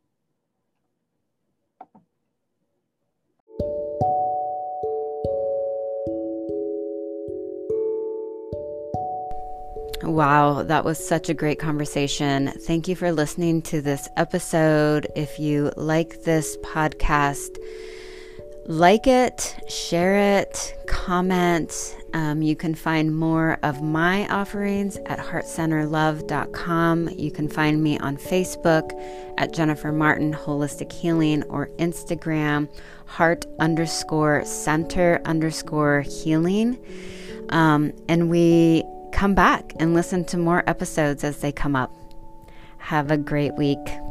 S1: Wow, that was such a great conversation. Thank you for listening to this episode. If you like this podcast, like it, share it, comment, Um, you can find more of my offerings at heartcenterlove.com. You can find me on Facebook at Jennifer Martin Holistic Healing or Instagram heart underscore center underscore healing. Um, and we come back and listen to more episodes as they come up. Have a great week.